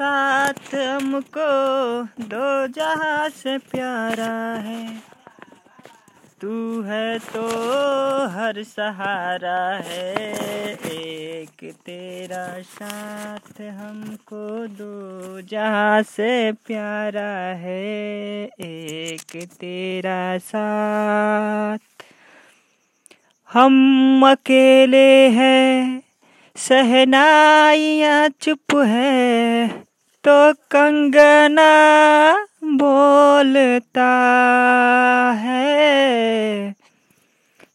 साथ हमको दो जहाँ से प्यारा है। तू है तो हर सहारा है, एक तेरा साथ हमको दो जहाँ से प्यारा है, एक तेरा साथ। हम अकेले हैं, सहनाइया चुप है तो कंगना बोलता है,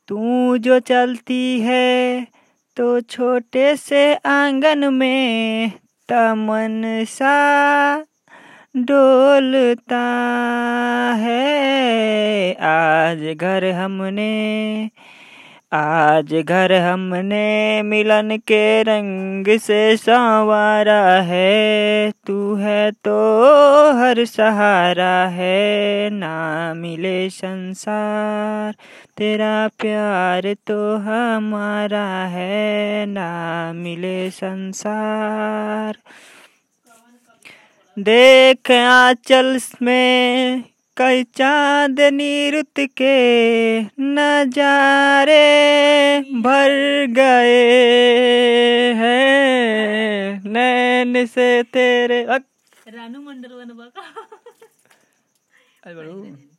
तू जो चलती है तो छोटे से आँगन में तमन सा डोलता है। आज घर हमने आज घर हमने मिलन के रंग से संवारा है। तू है तो हर सहारा है। ना मिले संसार, तेरा प्यार तो हमारा है। ना मिले संसार। देख आंचल में कई चांदनी रुत के नजारे भर गए हैं। नैन से तेरे रानू मंडल बनवा अरे